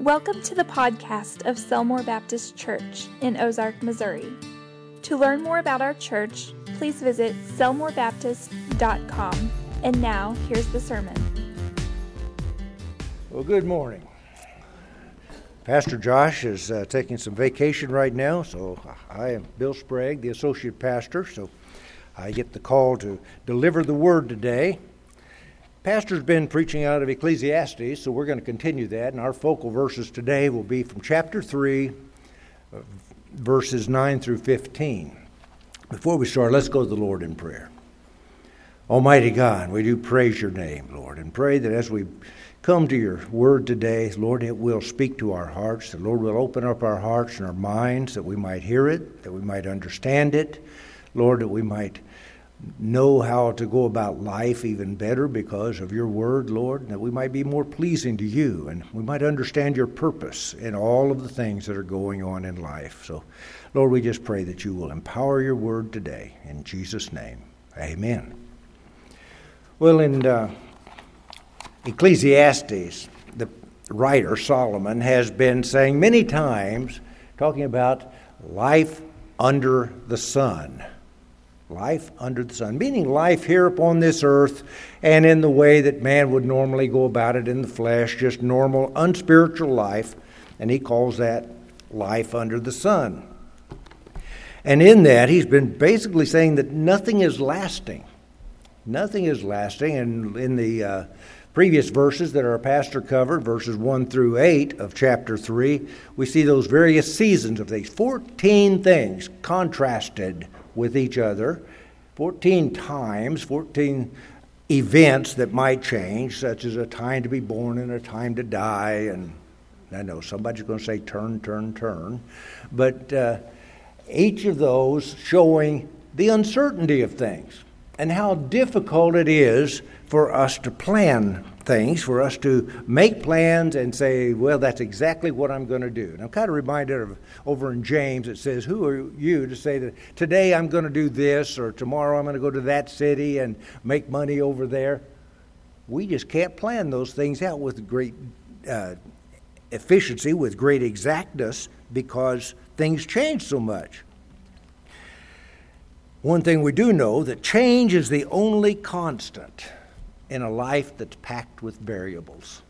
Welcome to the podcast of Selmore Baptist Church in Ozark, Missouri. To learn more about our church, please visit selmorebaptist.com. And now, here's the sermon. Well, good morning. Pastor Josh is uh, taking some vacation right now, so I am Bill Sprague, the associate pastor, so I get the call to deliver the word today. Pastor's been preaching out of Ecclesiastes, so we're going to continue that. And our focal verses today will be from chapter 3, uh, verses 9 through 15. Before we start, let's go to the Lord in prayer. Almighty God, we do praise your name, Lord, and pray that as we come to your word today, Lord, it will speak to our hearts. The Lord will open up our hearts and our minds that we might hear it, that we might understand it, Lord, that we might know how to go about life even better because of your word, Lord, that we might be more pleasing to you and we might understand your purpose in all of the things that are going on in life. So, Lord, we just pray that you will empower your word today. In Jesus' name, amen. Well, in uh, Ecclesiastes, the writer Solomon has been saying many times, talking about life under the sun life under the sun, meaning life here upon this earth and in the way that man would normally go about it in the flesh, just normal, unspiritual life. And he calls that life under the sun. And in that, he's been basically saying that nothing is lasting. Nothing is lasting. And in the uh, previous verses that our pastor covered, verses 1 through 8 of chapter 3, we see those various seasons of these 14 things contrasted with each other 14 times, 14 events that might change, such as a time to be born and a time to die. And I know somebody's going to say turn, turn, turn. But uh, each of those showing the uncertainty of things and how difficult it is for us to plan things, for us to make plans and say, well, that's exactly what I'm going to do. And I'm kind of reminded of over in James, it says, Who are you to say that today I'm going to do this or tomorrow I'm going to go to that city and make money over there? We just can't plan those things out with great uh, efficiency, with great exactness, because things change so much. One thing we do know that change is the only constant in a life that's packed with variables.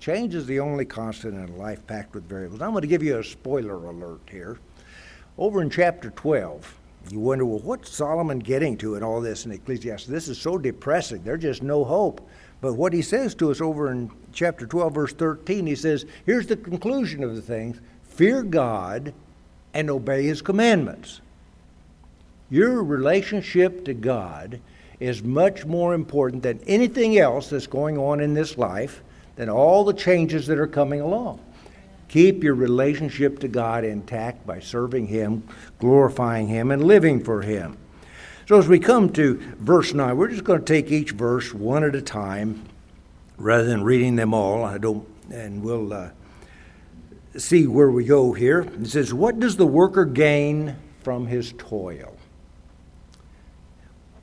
Change is the only constant in a life packed with variables. I'm going to give you a spoiler alert here. Over in chapter 12, you wonder, well, what's Solomon getting to in all this in Ecclesiastes? This is so depressing. There's just no hope. But what he says to us over in chapter 12, verse 13, he says, here's the conclusion of the things fear God and obey his commandments. Your relationship to God is much more important than anything else that's going on in this life, than all the changes that are coming along. Keep your relationship to God intact by serving Him, glorifying Him, and living for Him. So, as we come to verse 9, we're just going to take each verse one at a time rather than reading them all. I don't, and we'll uh, see where we go here. It says, What does the worker gain from his toil?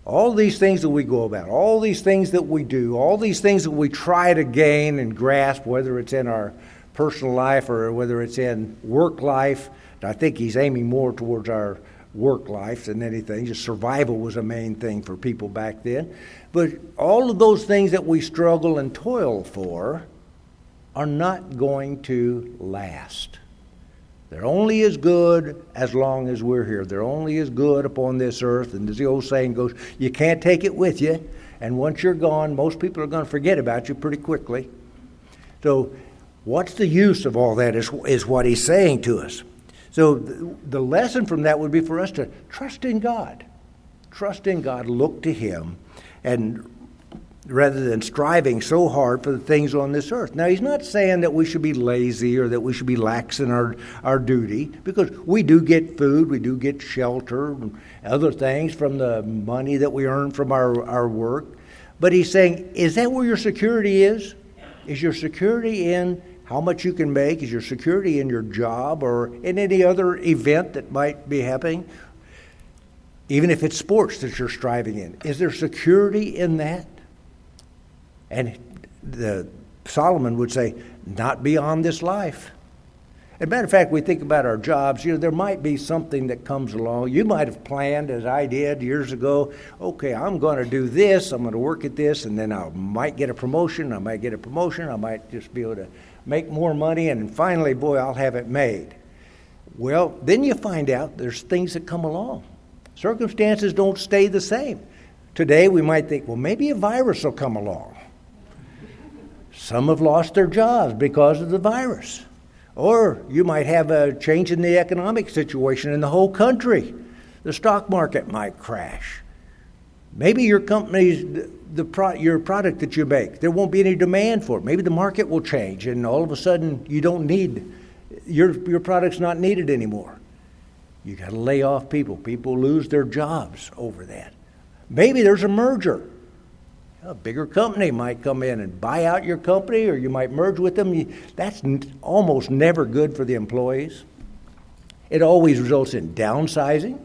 All these things that we go about, all these things that we do, all these things that we try to gain and grasp, whether it's in our personal life or whether it's in work life. I think he's aiming more towards our work life than anything. Just survival was a main thing for people back then. But all of those things that we struggle and toil for are not going to last. They're only as good as long as we're here. They're only as good upon this earth. And as the old saying goes, you can't take it with you. And once you're gone, most people are going to forget about you pretty quickly. So, what's the use of all that is, is what he's saying to us. So, the lesson from that would be for us to trust in God. Trust in God, look to Him, and rather than striving so hard for the things on this earth. Now, he's not saying that we should be lazy or that we should be lax in our, our duty, because we do get food, we do get shelter, and other things from the money that we earn from our, our work. But he's saying, is that where your security is? Is your security in how much you can make? Is your security in your job or in any other event that might be happening? Even if it's sports that you're striving in, is there security in that? And the Solomon would say, not beyond this life. As a matter of fact, we think about our jobs, you know, there might be something that comes along. You might have planned, as I did years ago, okay, I'm going to do this, I'm going to work at this, and then I might get a promotion, I might get a promotion, I might just be able to make more money, and finally, boy, I'll have it made. Well, then you find out there's things that come along. Circumstances don't stay the same. Today, we might think, well, maybe a virus will come along. Some have lost their jobs because of the virus. Or you might have a change in the economic situation in the whole country. The stock market might crash. Maybe your company's the pro, your product that you make, there won't be any demand for it. Maybe the market will change, and all of a sudden you don't need your your product's not needed anymore. You got to lay off people. People lose their jobs over that. Maybe there's a merger. A bigger company might come in and buy out your company, or you might merge with them. That's almost never good for the employees. It always results in downsizing.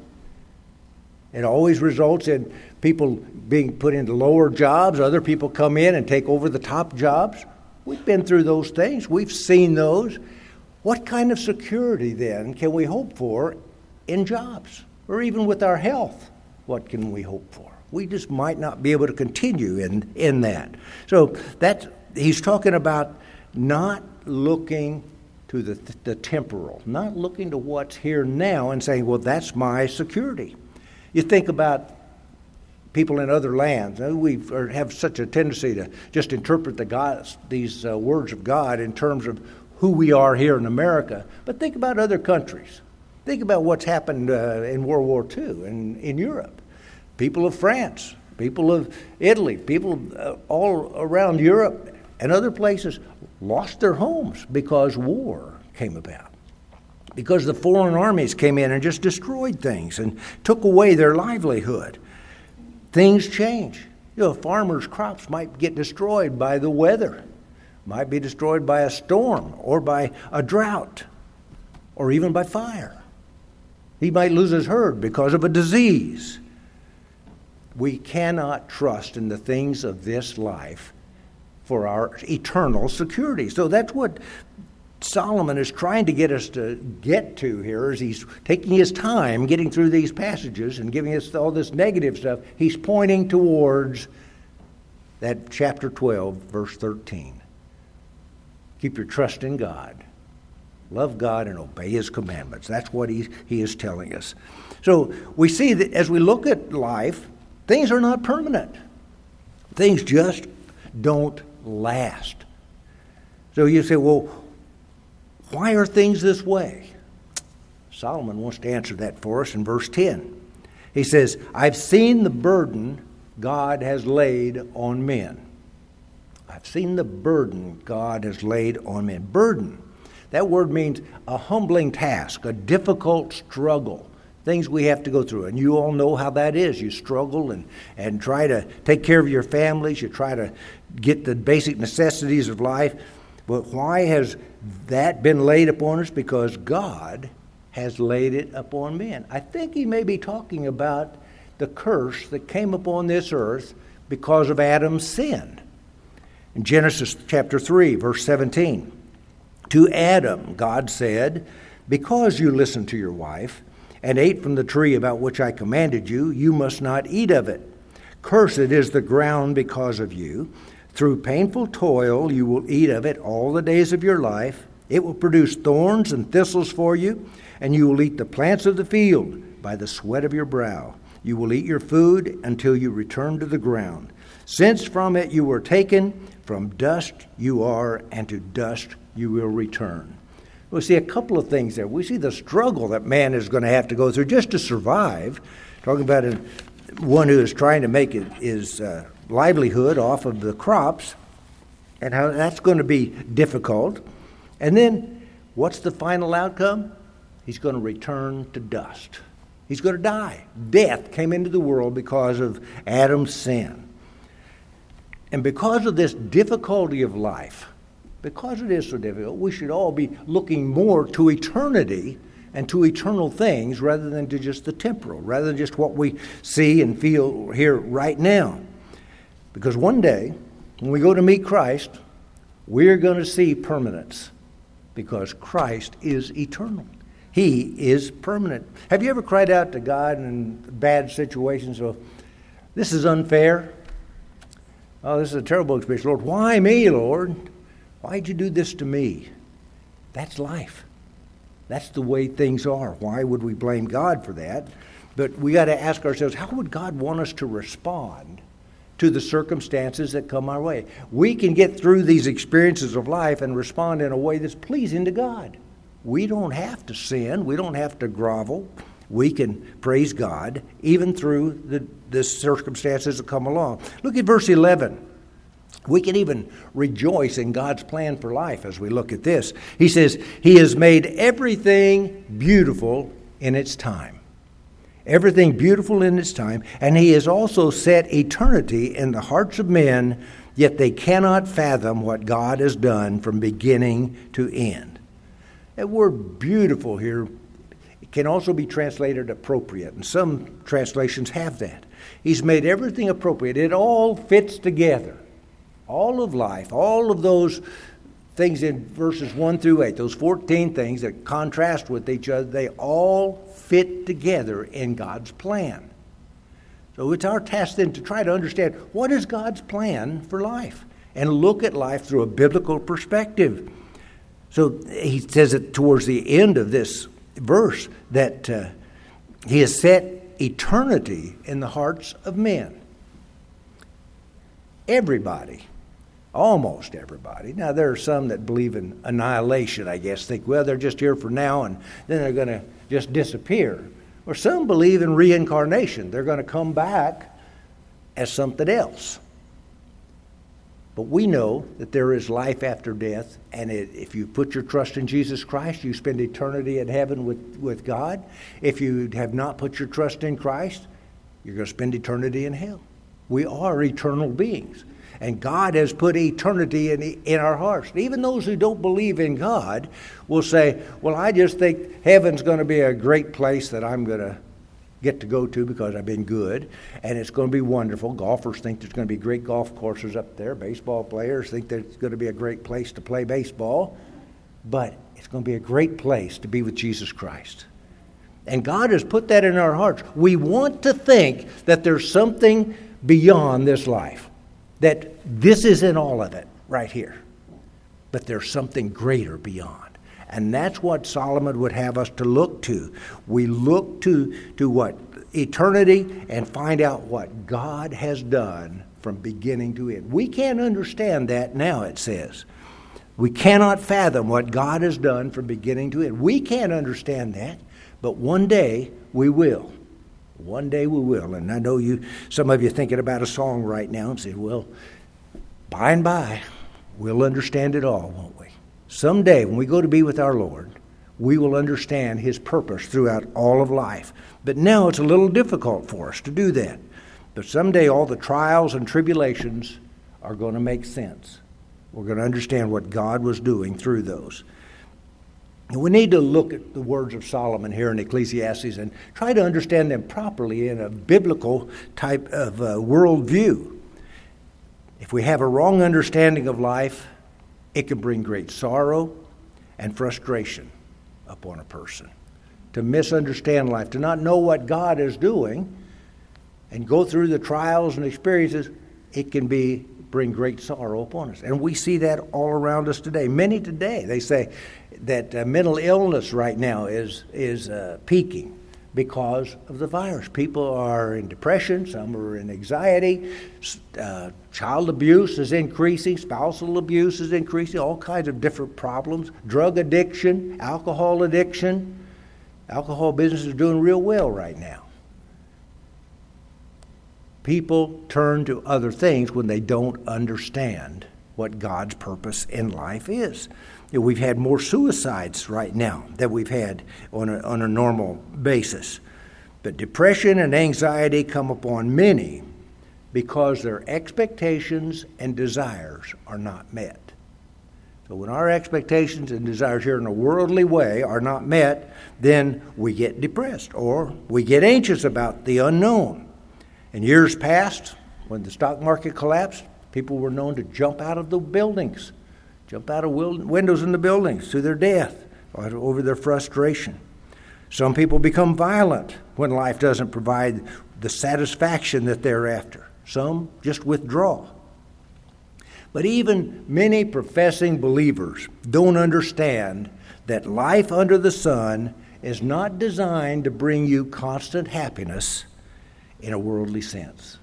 It always results in people being put into lower jobs. Other people come in and take over the top jobs. We've been through those things, we've seen those. What kind of security then can we hope for in jobs or even with our health? What can we hope for? We just might not be able to continue in, in that. So that he's talking about not looking to the, the temporal, not looking to what's here now and saying, well, that's my security. You think about people in other lands. We have such a tendency to just interpret the God, these uh, words of God in terms of who we are here in America. But think about other countries. Think about what's happened uh, in World War II and in Europe people of France, people of Italy, people uh, all around Europe and other places lost their homes because war came about. Because the foreign armies came in and just destroyed things and took away their livelihood. Things change. You know, farmers' crops might get destroyed by the weather, might be destroyed by a storm or by a drought or even by fire. He might lose his herd because of a disease we cannot trust in the things of this life for our eternal security. So that's what Solomon is trying to get us to get to here as he's taking his time getting through these passages and giving us all this negative stuff. He's pointing towards that chapter 12, verse 13. Keep your trust in God. Love God and obey His commandments. That's what he, he is telling us. So we see that as we look at life, Things are not permanent, things just don't last. So you say, well, why are things this way? Solomon wants to answer that for us in verse 10. He says, I've seen the burden God has laid on men. I've seen the burden God has laid on men. Burden, that word means a humbling task, a difficult struggle, things we have to go through. And you all know how that is. You struggle and, and try to take care of your families, you try to get the basic necessities of life. But why has that been laid upon us? Because God has laid it upon men. I think he may be talking about the curse that came upon this earth because of Adam's sin. In Genesis chapter 3, verse 17, to Adam, God said, Because you listened to your wife and ate from the tree about which I commanded you, you must not eat of it. Cursed is the ground because of you. Through painful toil you will eat of it all the days of your life. It will produce thorns and thistles for you, and you will eat the plants of the field by the sweat of your brow. You will eat your food until you return to the ground. Since from it you were taken, from dust you are, and to dust you will return we see a couple of things there. We see the struggle that man is going to have to go through just to survive. Talking about one who is trying to make his uh, livelihood off of the crops, and how that's going to be difficult. And then, what's the final outcome? He's going to return to dust. He's going to die. Death came into the world because of Adam's sin. And because of this difficulty of life, because it is so difficult, we should all be looking more to eternity and to eternal things rather than to just the temporal, rather than just what we see and feel here right now. Because one day, when we go to meet Christ, we're going to see permanence because Christ is eternal. He is permanent. Have you ever cried out to God in bad situations? Well, this is unfair. Oh, this is a terrible experience. Lord, why me, Lord? Why'd you do this to me? That's life. That's the way things are. Why would we blame God for that? But we got to ask ourselves how would God want us to respond to the circumstances that come our way? We can get through these experiences of life and respond in a way that's pleasing to God. We don't have to sin, we don't have to grovel. We can praise God even through the the circumstances that come along. Look at verse 11. We can even rejoice in God's plan for life as we look at this. He says, He has made everything beautiful in its time. Everything beautiful in its time. And He has also set eternity in the hearts of men, yet they cannot fathom what God has done from beginning to end. That word beautiful here can also be translated appropriate, and some translations have that. He's made everything appropriate. It all fits together. All of life, all of those things in verses 1 through 8, those 14 things that contrast with each other, they all fit together in God's plan. So it's our task then to try to understand what is God's plan for life and look at life through a biblical perspective. So he says it towards the end of this verse that uh, he has set eternity in the hearts of men. Everybody, almost everybody. Now, there are some that believe in annihilation, I guess, think, well, they're just here for now and then they're going to just disappear. Or some believe in reincarnation, they're going to come back as something else. But we know that there is life after death, and it, if you put your trust in Jesus Christ, you spend eternity in heaven with, with God. If you have not put your trust in Christ, you're going to spend eternity in hell. We are eternal beings. And God has put eternity in, in our hearts. Even those who don't believe in God will say, Well, I just think heaven's going to be a great place that I'm going to get to go to because I've been good, and it's going to be wonderful. Golfers think there's going to be great golf courses up there. Baseball players think there's going to be a great place to play baseball, but it's going to be a great place to be with Jesus Christ. And God has put that in our hearts. We want to think that there's something beyond this life, that this isn't all of it right here, but there's something greater beyond. And that's what Solomon would have us to look to. We look to, to what? Eternity and find out what God has done from beginning to end. We can't understand that now, it says. We cannot fathom what God has done from beginning to end. We can't understand that, but one day we will. One day we will. And I know you some of you thinking about a song right now and say, well, by and by we'll understand it all, won't we? Someday, when we go to be with our Lord, we will understand His purpose throughout all of life. But now it's a little difficult for us to do that. But someday, all the trials and tribulations are going to make sense. We're going to understand what God was doing through those. We need to look at the words of Solomon here in Ecclesiastes and try to understand them properly in a biblical type of uh, worldview. If we have a wrong understanding of life, it can bring great sorrow and frustration upon a person. To misunderstand life, to not know what God is doing, and go through the trials and experiences, it can be bring great sorrow upon us. And we see that all around us today. Many today, they say that uh, mental illness right now is, is uh, peaking because of the virus. People are in depression, some are in anxiety, uh, child abuse is increasing, spousal abuse is increasing, all kinds of different problems, drug addiction, alcohol addiction. Alcohol business is doing real well right now. People turn to other things when they don't understand what God's purpose in life is. We've had more suicides right now than we've had on a, on a normal basis. But depression and anxiety come upon many because their expectations and desires are not met. So when our expectations and desires here in a worldly way are not met, then we get depressed or we get anxious about the unknown. In years past, when the stock market collapsed, people were known to jump out of the buildings jump out of windows in the buildings to their death over their frustration. Some people become violent when life doesn't provide the satisfaction that they're after. Some just withdraw. But even many professing believers don't understand that life under the sun is not designed to bring you constant happiness in a worldly sense.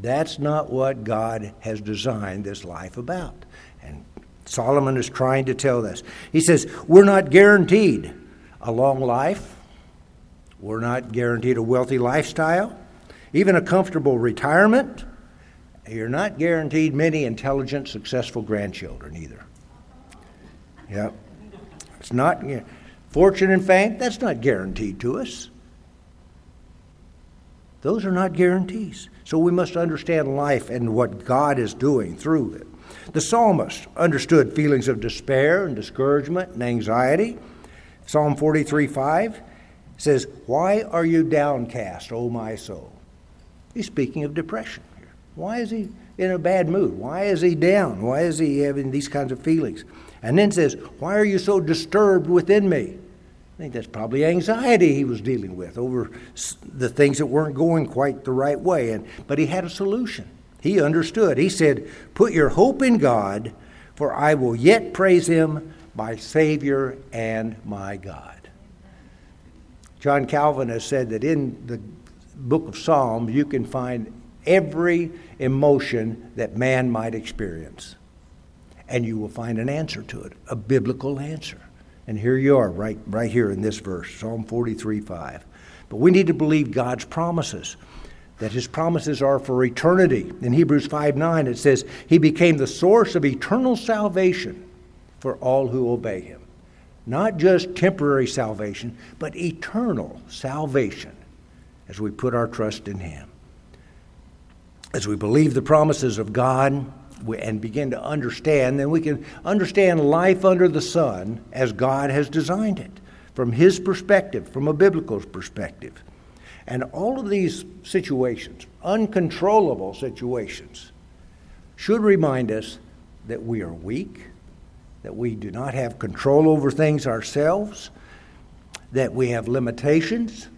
That's not what God has designed this life about. And Solomon is trying to tell us. He says, We're not guaranteed a long life, we're not guaranteed a wealthy lifestyle, even a comfortable retirement. You're not guaranteed many intelligent, successful grandchildren either. Yep. It's not fortune and fame, that's not guaranteed to us. Those are not guarantees. So we must understand life and what God is doing through it. The psalmist understood feelings of despair and discouragement and anxiety. Psalm 43 5 says, Why are you downcast, O my soul? He's speaking of depression here. Why is he in a bad mood? Why is he down? Why is he having these kinds of feelings? And then says, Why are you so disturbed within me? I think that's probably anxiety he was dealing with over the things that weren't going quite the right way. And, but he had a solution. He understood. He said, Put your hope in God, for I will yet praise him, my Savior and my God. John Calvin has said that in the book of Psalms, you can find every emotion that man might experience. And you will find an answer to it, a biblical answer. And here you are, right, right here in this verse, Psalm 43 5. But we need to believe God's promises, that His promises are for eternity. In Hebrews 5 9, it says, He became the source of eternal salvation for all who obey Him. Not just temporary salvation, but eternal salvation as we put our trust in Him. As we believe the promises of God, and begin to understand, then we can understand life under the sun as God has designed it, from His perspective, from a biblical perspective. And all of these situations, uncontrollable situations, should remind us that we are weak, that we do not have control over things ourselves, that we have limitations,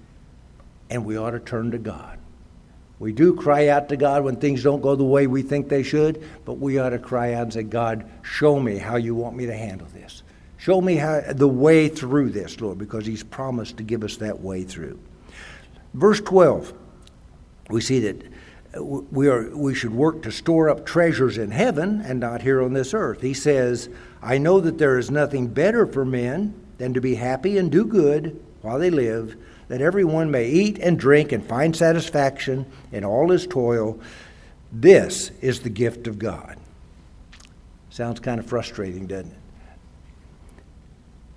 and we ought to turn to God. We do cry out to God when things don't go the way we think they should, but we ought to cry out and say, God, show me how you want me to handle this. Show me how, the way through this, Lord, because He's promised to give us that way through. Verse 12, we see that uh, we, are, we should work to store up treasures in heaven and not here on this earth. He says, I know that there is nothing better for men than to be happy and do good while they live that everyone may eat and drink and find satisfaction in all his toil. This is the gift of God. Sounds kind of frustrating, doesn't it?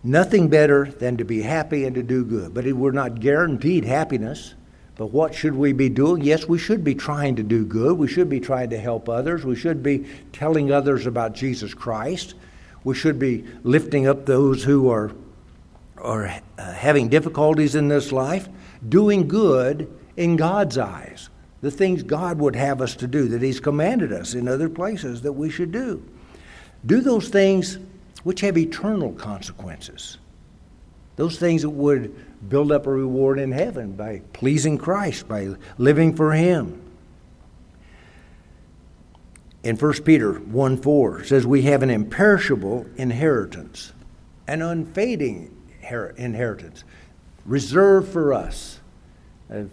Nothing better than to be happy and to do good. But we're not guaranteed happiness. But what should we be doing? Yes, we should be trying to do good. We should be trying to help others. We should be telling others about Jesus Christ. We should be lifting up those who are or uh, having difficulties in this life, doing good in God's eyes. The things God would have us to do, that He's commanded us in other places that we should do. Do those things which have eternal consequences. Those things that would build up a reward in heaven by pleasing Christ, by living for Him. In 1 Peter 1 4 says, We have an imperishable inheritance, an unfading inheritance reserved for us. I've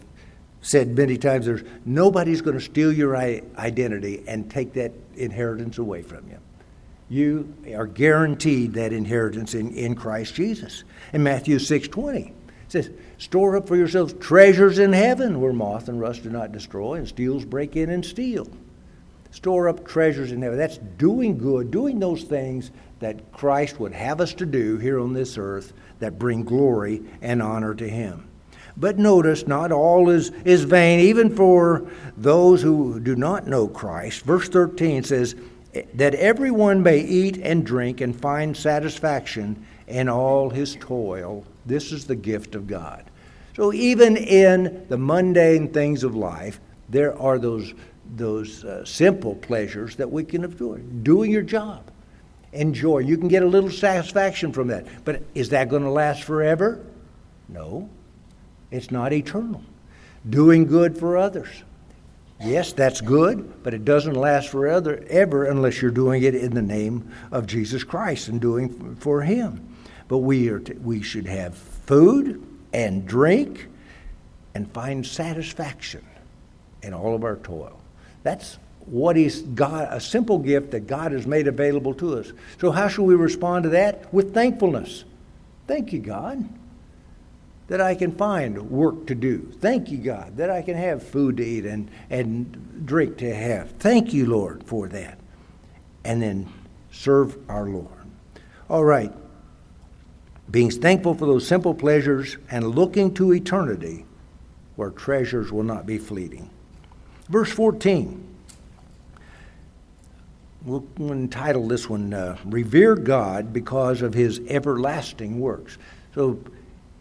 said many times there's nobody's going to steal your identity and take that inheritance away from you. You are guaranteed that inheritance in, in Christ Jesus. In Matthew 6:20, it says, "Store up for yourselves treasures in heaven, where moth and rust do not destroy, and steals break in and steal." Store up treasures in heaven. That's doing good, doing those things that Christ would have us to do here on this earth that bring glory and honor to Him. But notice, not all is, is vain, even for those who do not know Christ. Verse 13 says, That everyone may eat and drink and find satisfaction in all his toil. This is the gift of God. So, even in the mundane things of life, there are those, those uh, simple pleasures that we can enjoy. Doing your job, enjoy. You can get a little satisfaction from that. But is that going to last forever? No. It's not eternal. Doing good for others. Yes, that's good, but it doesn't last forever ever unless you're doing it in the name of Jesus Christ and doing for Him. But we are t- we should have food and drink and find satisfaction in all of our toil. That's what is God, a simple gift that God has made available to us. So, how should we respond to that? With thankfulness. Thank you, God, that I can find work to do. Thank you, God, that I can have food to eat and, and drink to have. Thank you, Lord, for that. And then serve our Lord. All right. Being thankful for those simple pleasures and looking to eternity where treasures will not be fleeting. Verse 14. We'll entitle this one uh, Revere God because of His everlasting works. So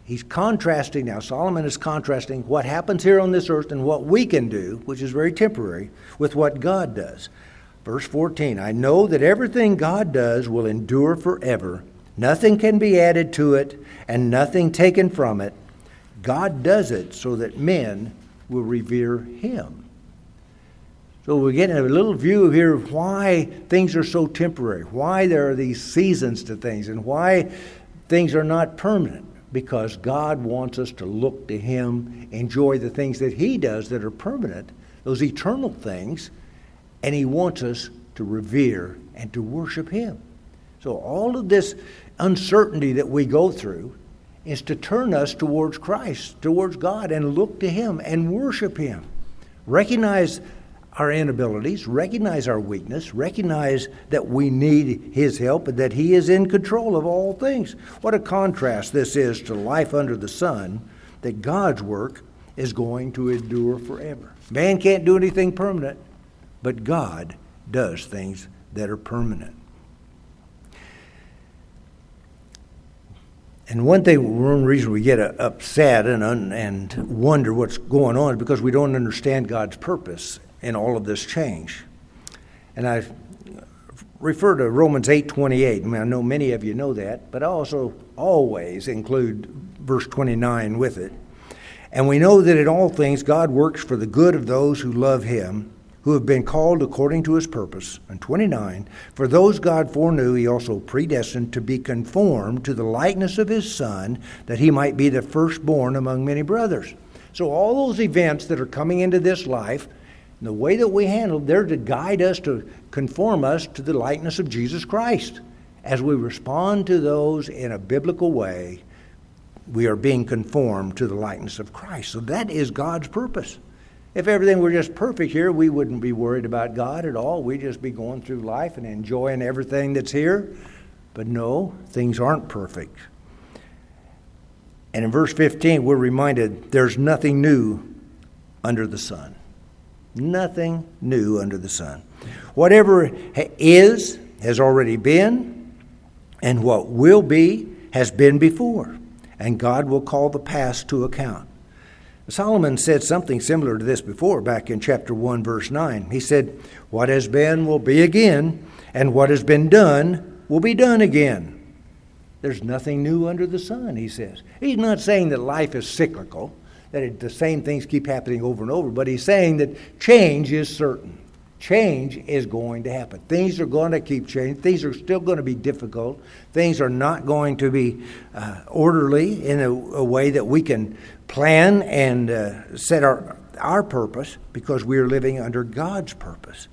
he's contrasting now. Solomon is contrasting what happens here on this earth and what we can do, which is very temporary, with what God does. Verse 14 I know that everything God does will endure forever. Nothing can be added to it, and nothing taken from it. God does it so that men will revere Him. So we're getting a little view here of why things are so temporary, why there are these seasons to things, and why things are not permanent. Because God wants us to look to Him, enjoy the things that He does that are permanent, those eternal things, and He wants us to revere and to worship Him. So all of this uncertainty that we go through is to turn us towards Christ, towards God, and look to Him and worship Him. Recognize our inabilities, recognize our weakness, recognize that we need His help and that He is in control of all things. What a contrast this is to life under the sun, that God's work is going to endure forever. Man can't do anything permanent, but God does things that are permanent. And one thing, one reason we get upset and, and wonder what's going on is because we don't understand God's purpose in all of this change. And I refer to Romans 8:28. I mean, I know many of you know that, but I also always include verse 29 with it. And we know that in all things God works for the good of those who love him, who have been called according to his purpose. And 29, for those God foreknew, he also predestined to be conformed to the likeness of his Son, that he might be the firstborn among many brothers. So all those events that are coming into this life, the way that we handle, they're to guide us to conform us to the likeness of Jesus Christ. As we respond to those in a biblical way, we are being conformed to the likeness of Christ. So that is God's purpose. If everything were just perfect here, we wouldn't be worried about God at all. We'd just be going through life and enjoying everything that's here. But no, things aren't perfect. And in verse 15, we're reminded there's nothing new under the sun. Nothing new under the sun. Whatever is has already been, and what will be has been before, and God will call the past to account. Solomon said something similar to this before, back in chapter 1, verse 9. He said, What has been will be again, and what has been done will be done again. There's nothing new under the sun, he says. He's not saying that life is cyclical that it, the same things keep happening over and over, but he's saying that change is certain. Change is going to happen. Things are going to keep changing. Things are still going to be difficult. Things are not going to be uh, orderly in a, a, way that we can plan and uh, set our, our purpose because we are living under God's purpose.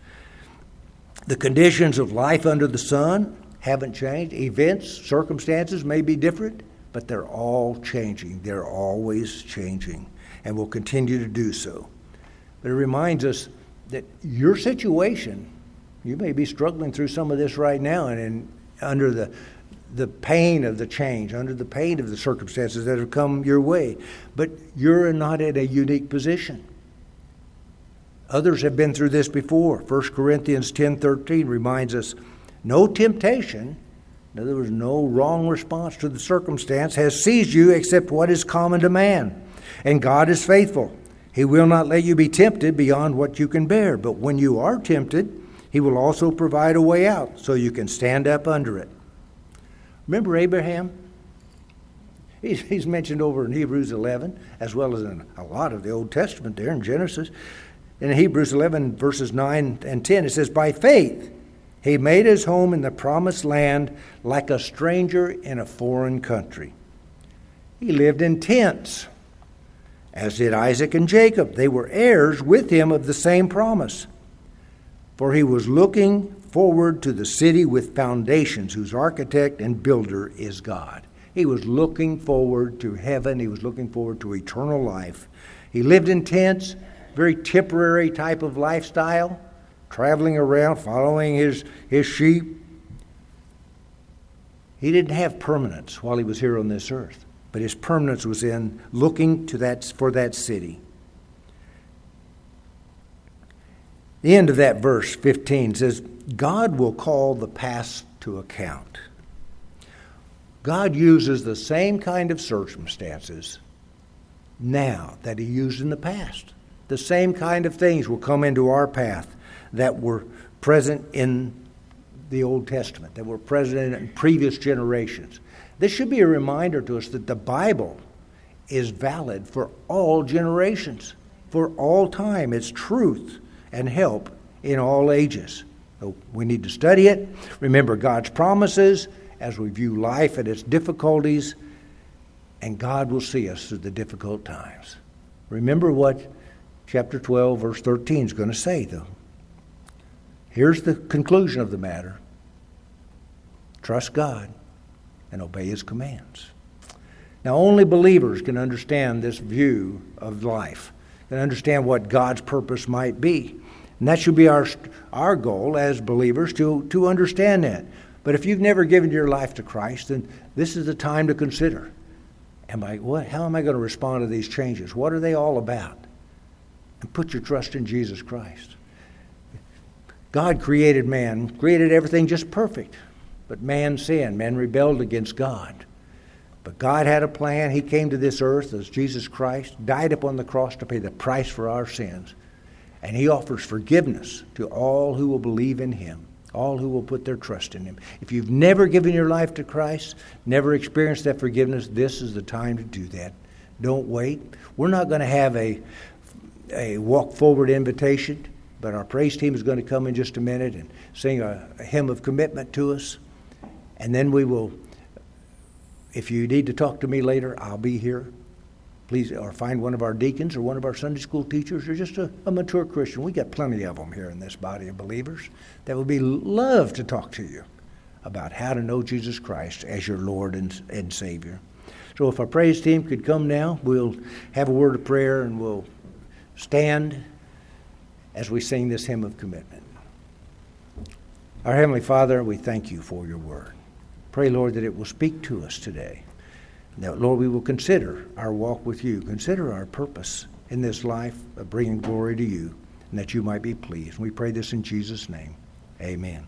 The conditions of life under the sun haven't changed. Events, circumstances may be different, but they're all changing. They're always changing and will continue to do so. But it reminds us that your situation, you may be struggling through some of this right now and under the, the pain of the change, under the pain of the circumstances that have come your way. But you're not in a unique position. Others have been through this before. 1 Corinthians 10:13 reminds us, no temptation, in other words, no wrong response to the circumstance has seized you except what is common to man. And God is faithful. He will not let you be tempted beyond what you can bear. But when you are tempted, He will also provide a way out so you can stand up under it. Remember Abraham? He's, he's mentioned over in Hebrews 11, as well as in a lot of the Old Testament there in Genesis. In Hebrews 11, verses 9 and 10, it says, By faith, he made his home in the promised land like a stranger in a foreign country. He lived in tents, as did Isaac and Jacob. They were heirs with him of the same promise. For he was looking forward to the city with foundations, whose architect and builder is God. He was looking forward to heaven, he was looking forward to eternal life. He lived in tents, very temporary type of lifestyle, traveling around, following his, his sheep. He didn't have permanence while he was here on this earth, but his permanence was in looking to that, for that city. The end of that verse 15 says, God will call the past to account. God uses the same kind of circumstances now that He used in the past. The same kind of things will come into our path that were present in the Old Testament, that were present in previous generations. This should be a reminder to us that the Bible is valid for all generations, for all time. It's truth and help in all ages. So we need to study it, remember God's promises as we view life and its difficulties, and God will see us through the difficult times. Remember what chapter 12, verse 13 is going to say, though. Here's the conclusion of the matter trust God and obey His commands. Now, only believers can understand this view of life, can understand what God's purpose might be. And that should be our, our goal as believers to, to understand that. But if you've never given your life to Christ, then this is the time to consider. Am I, what, how am I going to respond to these changes? What are they all about? And put your trust in Jesus Christ. God created man, created everything just perfect. But man sinned, man rebelled against God. But God had a plan. He came to this earth as Jesus Christ, died upon the cross to pay the price for our sins. And he offers forgiveness to all who will believe in him, all who will put their trust in him. If you've never given your life to Christ, never experienced that forgiveness, this is the time to do that. Don't wait. We're not going to have a, a walk forward invitation, but our praise team is going to come in just a minute and sing a, a hymn of commitment to us. And then we will, if you need to talk to me later, I'll be here please, or find one of our deacons or one of our Sunday school teachers or just a, a mature Christian. We got plenty of them here in this body of believers that would be love to talk to you about how to know Jesus Christ as your Lord and, and Savior. So if our praise team could come now, we'll have a word of prayer and we'll stand as we sing this hymn of commitment. Our Heavenly Father, we thank you for your word. Pray, Lord, that it will speak to us today. Now, Lord, we will consider our walk with you, consider our purpose in this life of bringing glory to you, and that you might be pleased. We pray this in Jesus' name. Amen.